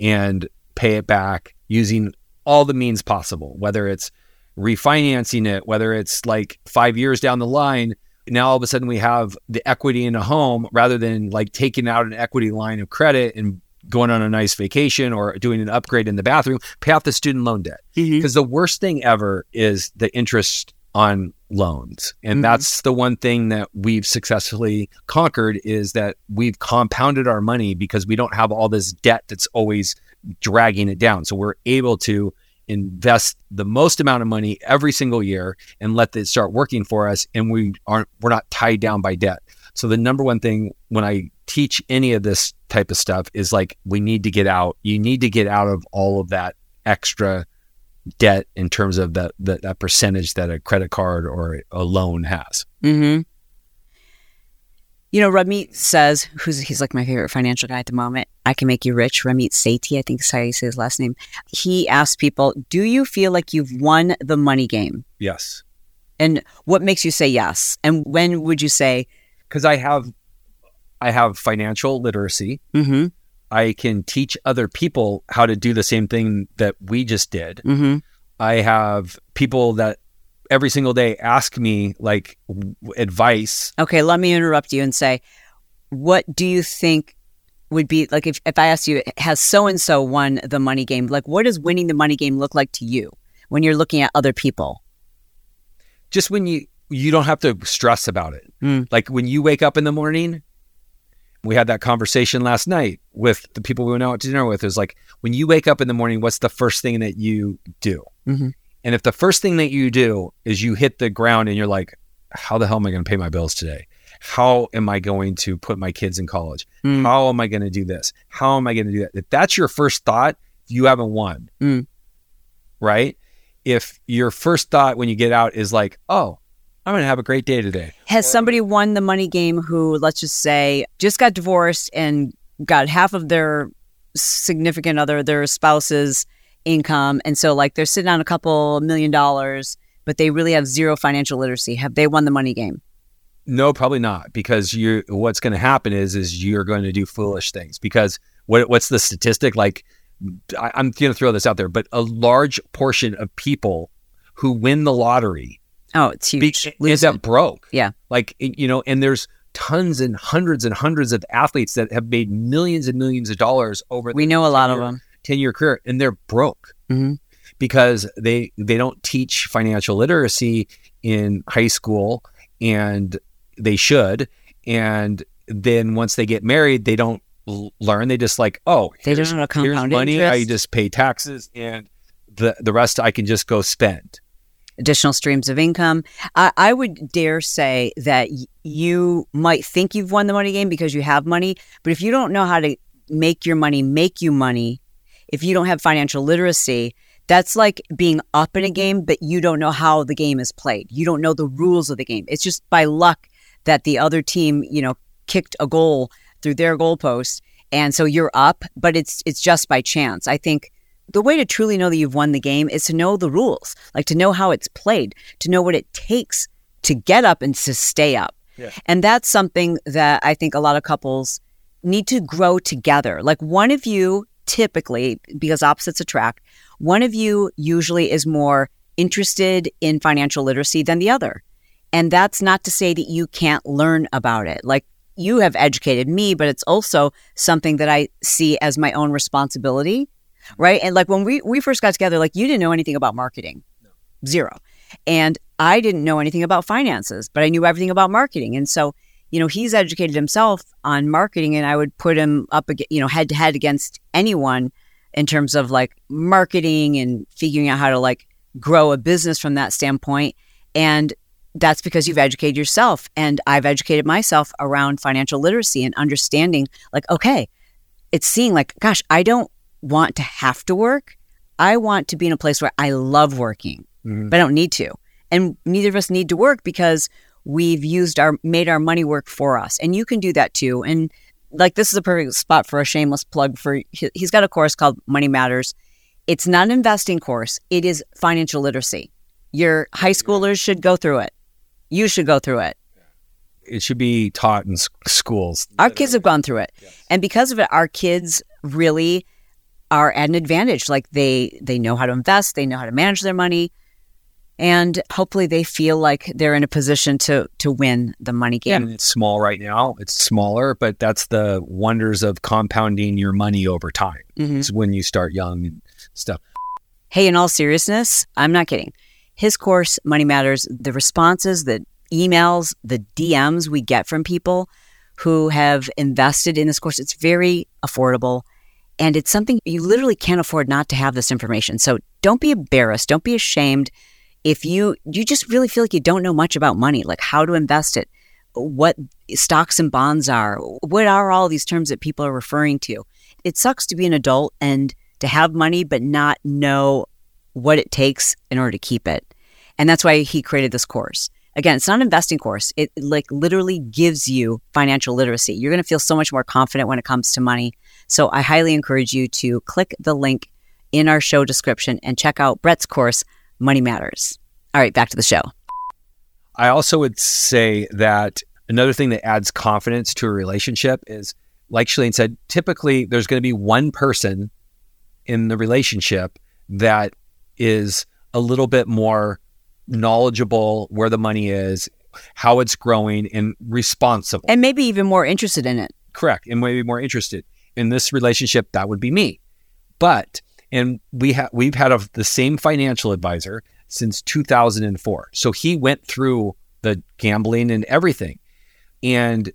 and pay it back using all the means possible, whether it's refinancing it, whether it's like five years down the line. Now all of a sudden we have the equity in a home rather than like taking out an equity line of credit and going on a nice vacation or doing an upgrade in the bathroom, pay off the student loan debt. Because the worst thing ever is the interest on loans. And Mhm. that's the one thing that we've successfully conquered is that we've compounded our money because we don't have all this debt that's always dragging it down. So we're able to invest the most amount of money every single year and let it start working for us and we aren't we're not tied down by debt. So the number one thing when I teach any of this type of stuff is like we need to get out. You need to get out of all of that extra debt in terms of that that, that percentage that a credit card or a loan has. Mm-hmm. You know, Ramit says, who's he's like my favorite financial guy at the moment. I can make you rich. Ramit Sethi, I think is how you say his last name. He asks people, "Do you feel like you've won the money game?" Yes. And what makes you say yes? And when would you say, Because I have I have financial literacy. "Mm-hmm, I can teach other people how to do the same thing that we just did. mm-hmm"? I have people that every single day ask me like w- advice. Okay, let me interrupt you and say, what do you think would be like if, if I asked you, has so and so won the money game? Like, what does winning the money game look like to you when you're looking at other people? Just when you you don't have to stress about it. Mm. Like when you wake up in the morning, we had that conversation last night with the people we went out to dinner with. Is like when you wake up in the morning, what's the first thing that you do? Mhm. And if the first thing that you do is you hit the ground and you're like, how the hell am I going to pay my bills today? How am I going to put my kids in college? Mm. How am I going to do this? How am I going to do that? If that's your first thought, you haven't won. Mm. Right? If your first thought when you get out is like, oh, I'm going to have a great day today. Has somebody won the money game who, let's just say, just got divorced and got half of their significant other, their spouse's income? And so, like, they're sitting on a couple million dollars, but they really have zero financial literacy. Have they won the money game? No, probably not, because you what's going to happen is is you're going to do foolish things. Because what what's the statistic? Like, I, I'm going to throw this out there, but a large portion of people who win the lottery Oh, it's be, huge. ends Losing. up broke. Yeah. like you know, and there's tons and hundreds and hundreds of athletes that have made millions and millions of dollars over We know a lot of them. 10 year career and they're broke Mhm. because they they don't teach financial literacy in high school and they should and then once they get married they don't learn they just like oh They don't know here's compound money i just pay taxes and the the rest i can just go spend additional streams of income. I, I would dare say that you might think you've won the money game because you have money, but if you don't know how to make your money make you money, if you don't have financial literacy, that's like being up in a game, but you don't know how the game is played. You don't know the rules of the game. It's just by luck that the other team, you know, kicked a goal through their goalpost, and so you're up. But it's it's just by chance. I think the way to truly know that you've won the game is to know the rules, like to know how it's played, to know what it takes to get up and to stay up. Yeah. And that's something that I think a lot of couples need to grow together. Like one of you typically, because opposites attract, one of you usually is more interested in financial literacy than the other. And that's not to say that you can't learn about it. Like you have educated me, but it's also something that I see as my own responsibility. Right. And like when we, we first got together, like you didn't know anything about marketing, no. zero. And I didn't know anything about finances, but I knew everything about marketing. And so, you know, he's educated himself on marketing and I would put him up, you know, head to head against anyone in terms of like marketing and figuring out how to like grow a business from that standpoint. And that's because you've educated yourself. And I've educated myself around financial literacy and understanding like, okay, it's seeing like, gosh, I don't want to have to work. I want to be in a place where I love working, mm-hmm. but I don't need to. And neither of us need to work because we've used our made our money work for us. And you can do that too. And like this is a perfect spot for a shameless plug for he's got a course called Money Matters. It's not an investing course, it is financial literacy. Your high schoolers should go through it. You should go through it. It should be taught in schools. Our kids have gone through it. Yes. And because of it our kids really are at an advantage like they they know how to invest, they know how to manage their money and hopefully they feel like they're in a position to to win the money game. Yeah, it's small right now. It's smaller, but that's the wonders of compounding your money over time. Mm-hmm. It's when you start young and stuff. Hey, in all seriousness, I'm not kidding. His course, Money Matters, the responses, the emails, the DMs we get from people who have invested in this course, it's very affordable. And it's something you literally can't afford not to have this information. So don't be embarrassed. Don't be ashamed if you you just really feel like you don't know much about money, like how to invest it, what stocks and bonds are, what are all these terms that people are referring to. It sucks to be an adult and to have money but not know what it takes in order to keep it. And that's why he created this course. Again, it's not an investing course. It like literally gives you financial literacy. You're going to feel so much more confident when it comes to money. So I highly encourage you to click the link in our show description and check out Bret's course money matters. All right, back to the show. I also would say that another thing that adds confidence to a relationship is, like Chalene said, typically there's going to be one person in the relationship that is a little bit more knowledgeable where the money is, how it's growing, and responsible. And maybe even more interested in it. Correct. And maybe more interested. In this relationship, that would be me. But and we have we've had a, the same financial advisor since 2004. So he went through the gambling and everything. And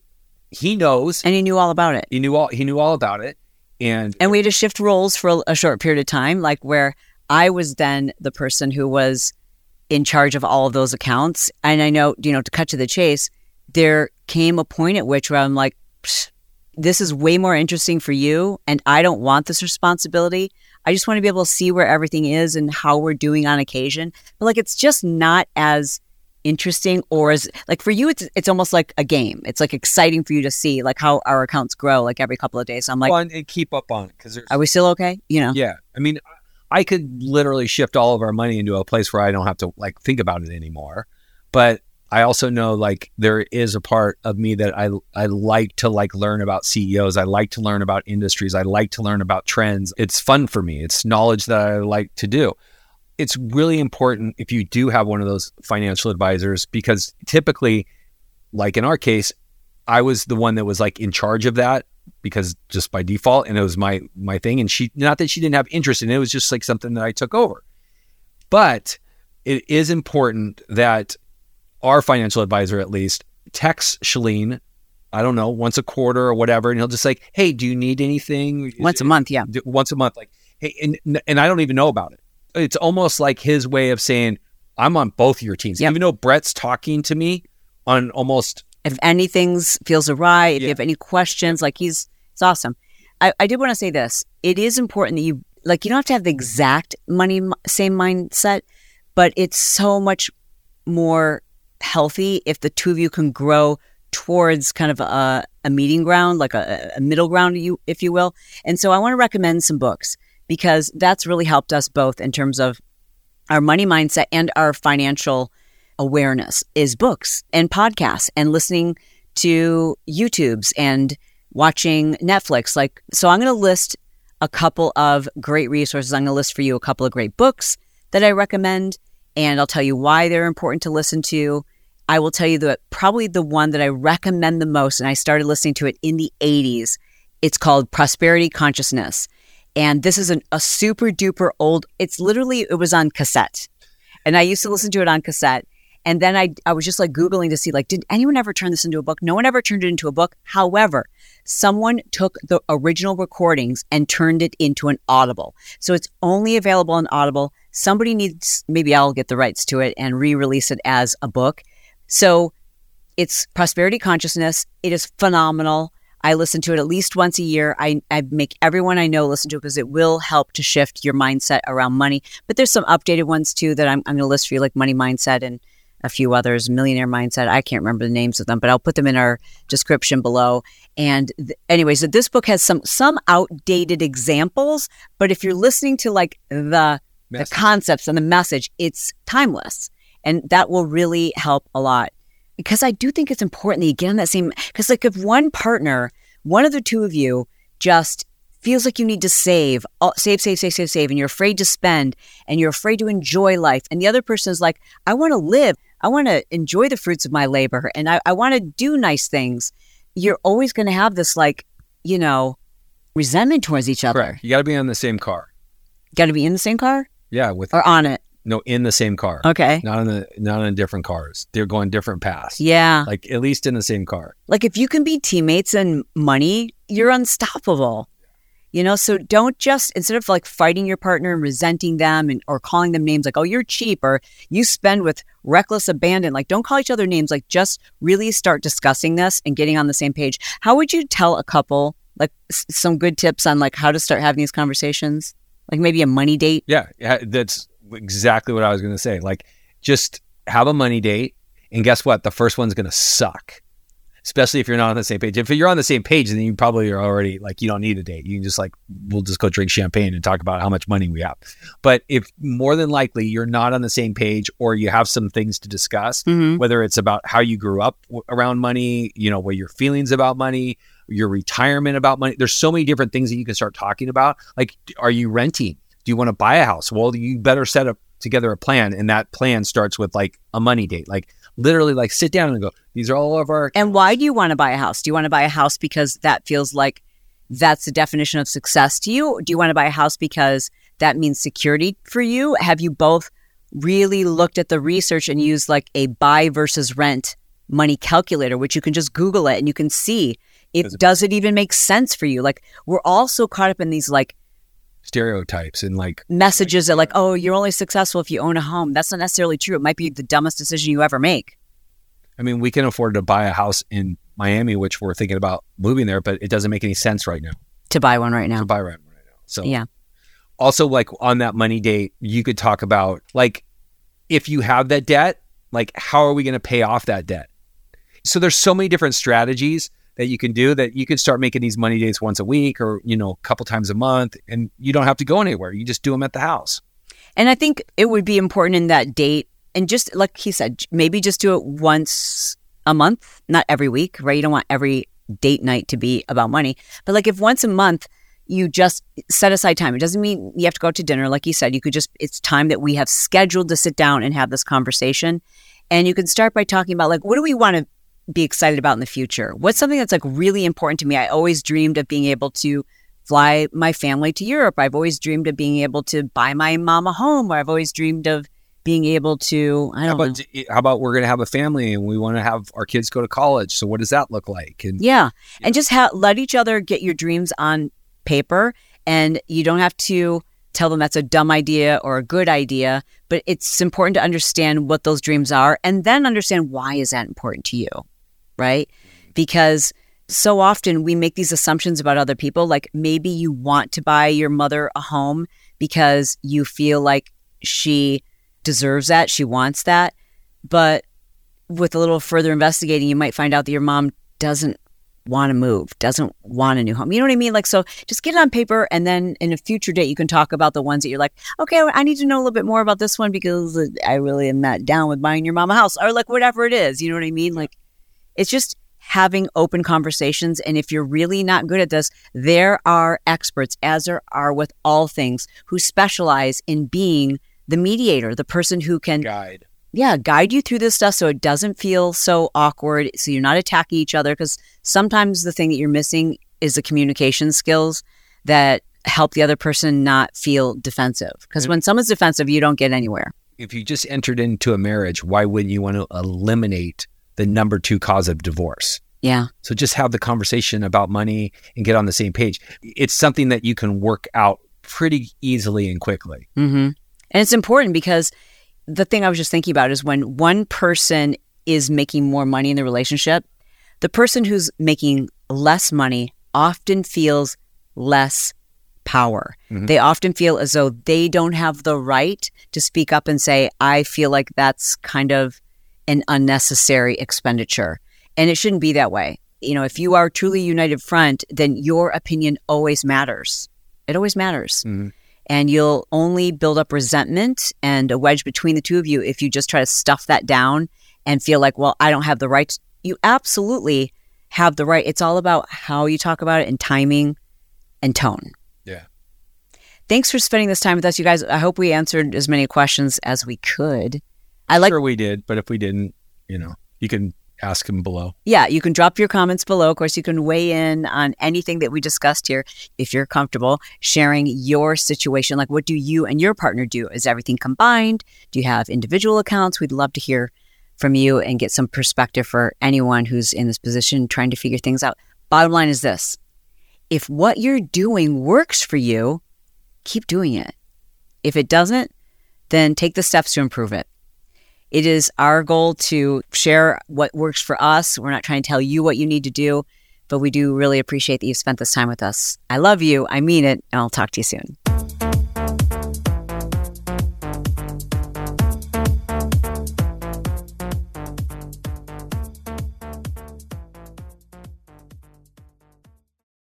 he knows and he knew all about it. He knew all he knew all about it. And and we had to shift roles for a short period of time like where I was then the person who was in charge of all of those accounts. And I know, you know, to cut to the chase, there came a point at which where I'm like, this is way more interesting for you and I don't want this responsibility. I just want to be able to see where everything is and how we're doing on occasion. But like it's just not as interesting or as like for you it's it's almost like a game. It's like exciting for you to see like how our accounts grow like every couple of days. So I'm like and, keep up on it because are we still okay? You know? Yeah. I mean I could literally shift all of our money into a place where I don't have to like think about it anymore. But I also know like there is a part of me that I I like to like learn about CEOs. I like to learn about industries. I like to learn about trends. It's fun for me. It's knowledge that I like to do. It's really important if you do have one of those financial advisors because typically like in our case, I was the one that was like in charge of that because just by default and it was my my thing and she not that she didn't have interest in it, it was just like something that I took over. But it is important that our financial advisor at least texts Chalene, I don't know, once a quarter or whatever, and he'll just like, "Hey, do you need anything?" Once a month, yeah. Once a month, like, "Hey," and and I don't even know about it. It's almost like his way of saying, "I'm on both your teams," yep. even though Bret's talking to me on almost if anything feels awry, if Yeah. you have any questions, like he's it's awesome. I, I did want to say this. It is important that you like you don't have to have the exact money same mindset, but it's so much more healthy if the two of you can grow towards kind of a, a meeting ground, like a, a middle ground, you if you will. And so I want to recommend some books because that's really helped us both in terms of our money mindset and our financial awareness is books and podcasts and listening to YouTubes and watching Netflix. Like, so I'm going to list a couple of great resources. I'm going to list for you a couple of great books that I recommend, and I'll tell you why they're important to listen to. I will tell you that probably the one that I recommend the most, and I started listening to it in the 80s. It's called Prosperity Consciousness. And this is an, a super duper old, it's literally, it was on cassette. And I used to listen to it on cassette. And then I, I was just like Googling to see, like, did anyone ever turn this into a book? No one ever turned it into a book. However, someone took the original recordings and turned it into an Audible. So it's only available on Audible. Somebody needs, maybe I'll get the rights to it and re release it as a book. So it's Prosperity Consciousness. It is phenomenal. I listen to it at least once a year. I, I make everyone I know listen to it because it will help to shift your mindset around money. But there's some updated ones too that I'm, I'm going to list for you, like Money Mindset and a few others, Millionaire Mindset. I can't remember the names of them, but I'll put them in our description below. And th- so this book has some some outdated examples, but if you're listening to like the the concepts and the message, it's timeless, and that will really help a lot. Because I do think it's important that you get on that same. Because like if one partner, one of the two of you, just feels like you need to save, all- save, save, save, save, save, and you're afraid to spend, and you're afraid to enjoy life, and the other person is like, I want to live, I want to enjoy the fruits of my labor, and I, I want to do nice things. You're always going to have this like, you know, resentment towards each other. Correct. You got to be on the same car. Got to be in the same car Yeah, with or on it. No in the same car. Okay. Not in the not in different cars. They're going different paths. Yeah. Like at least in the same car. Like if you can be teammates and money, you're unstoppable. You know, so don't just instead of like fighting your partner and resenting them and or calling them names like, "Oh, you're cheap," or "You spend with reckless abandon." Like, don't call each other names. Like, just really start discussing this and getting on the same page. How would you tell a couple like s- some good tips on like how to start having these conversations? Like maybe a money date. Yeah, yeah, that's exactly what I was going to say. Like, just have a money date, and guess what? The first one's going to suck, especially if you're not on the same page. If you're on the same page, then you probably are already like you don't need a date. You can just like we'll just go drink champagne and talk about how much money we have. But if more than likely you're not on the same page, or you have some things to discuss, Mm-hmm. whether it's about how you grew up w- around money, you know, what your feelings about money, your retirement about money. There's so many different things that you can start talking about. Like, are you renting? Do you want to buy a house? Well, you better set up together a plan, and that plan starts with like a money date. Like, literally, like sit down and go. These are all of our. And why do you want to buy a house? Do you want to buy a house because that feels like that's the definition of success to you? Do you want to buy a house because that means security for you? Have you both really looked at the research and used like a buy versus rent money calculator, which you can just Google it and you can see if Does it- does it even make sense for you? Like we're all so caught up in these like stereotypes and like messages that like, oh, you're only successful if you own a home. That's not necessarily true. It might be the dumbest decision you ever make. I mean, we can afford to buy a house in Miami, which we're thinking about moving there, but it doesn't make any sense right now To buy one right now. to buy right right now. So Yeah. also like on that money date, you could talk about like if you have that debt, like how are we going to pay off that debt? So there's so many different strategies that you can do that you can start making these money dates once a week or you know a couple times a month and you don't have to go anywhere. You just do them at the house. And I think it would be important in that date, and just like he said, maybe just do it once a month, not every week, right? You don't want every date night to be about money. But like if once a month you just set aside time, it doesn't mean you have to go out to dinner. Like you said, you could just, it's time that we have scheduled to sit down and have this conversation. And you can start by talking about like, what do we want to be excited about in the future? What's something that's like really important to me? I always dreamed of being able to fly my family to Europe. I've always dreamed of being able to buy my mom a home, or I've always dreamed of being able to, I How don't know. about eh, how about we're going to have a family and we want to have our kids go to college? So what does that look like? And Yeah. And just ha- let each other get your dreams on paper. And you don't have to tell them that's a dumb idea or a good idea, but it's important to understand what those dreams are and then understand why is that important to you. Right? Because so often we make these assumptions about other people. Like maybe you want to buy your mother a home because you feel like she deserves that, she wants that. But with a little further investigating, you might find out that your mom doesn't want to move, doesn't want a new home. You know what I mean? Like, so just get it on paper. And then in a future date, you can talk about the ones that you're like, okay, I need to know a little bit more about this one because I really am not down with buying your mom a house or like whatever it is. You know what I mean? Like, it's just having open conversations. And if you're really not good at this, there are experts, as there are with all things, who specialize in being the mediator, the person who can guide yeah, guide you through this stuff so it doesn't feel so awkward. So you're not attacking each other because sometimes the thing that you're missing is the communication skills that help the other person not feel defensive. Because when someone's defensive, you don't get anywhere. If you just entered into a marriage, why wouldn't you want to eliminate the number two cause of divorce? Yeah. So just have the conversation about money and get on the same page. It's something that you can work out pretty easily and quickly. Mm-hmm. And it's important because the thing I was just thinking about is when one person is making more money in the relationship, the person who's making less money often feels less power. Mm-hmm. They often feel as though they don't have the right to speak up and say, I feel like that's kind of an unnecessary expenditure. And it shouldn't be that way. You know, if you are truly united front, then your opinion always matters. It always matters. Mm-hmm. And you'll only build up resentment and a wedge between the two of you if you just try to stuff that down and feel like, well, I don't have the right. You absolutely have the right. It's all about how you talk about it and timing and tone. Yeah. Thanks for spending this time with us, you guys. I hope we answered as many questions as we could. I like. Sure, we did, but if we didn't, you know, you can ask them below. Yeah, you can drop your comments below. Of course, you can weigh in on anything that we discussed here if you're comfortable sharing your situation. Like, what do you and your partner do? Is everything combined? Do you have individual accounts? We'd love to hear from you and get some perspective for anyone who's in this position trying to figure things out. Bottom line is this if what you're doing works for you, keep doing it. If it doesn't, then take the steps to improve it. It is our goal to share what works for us. We're not trying to tell you what you need to do, but we do really appreciate that you've spent this time with us. I love you. I mean it. And I'll talk to you soon.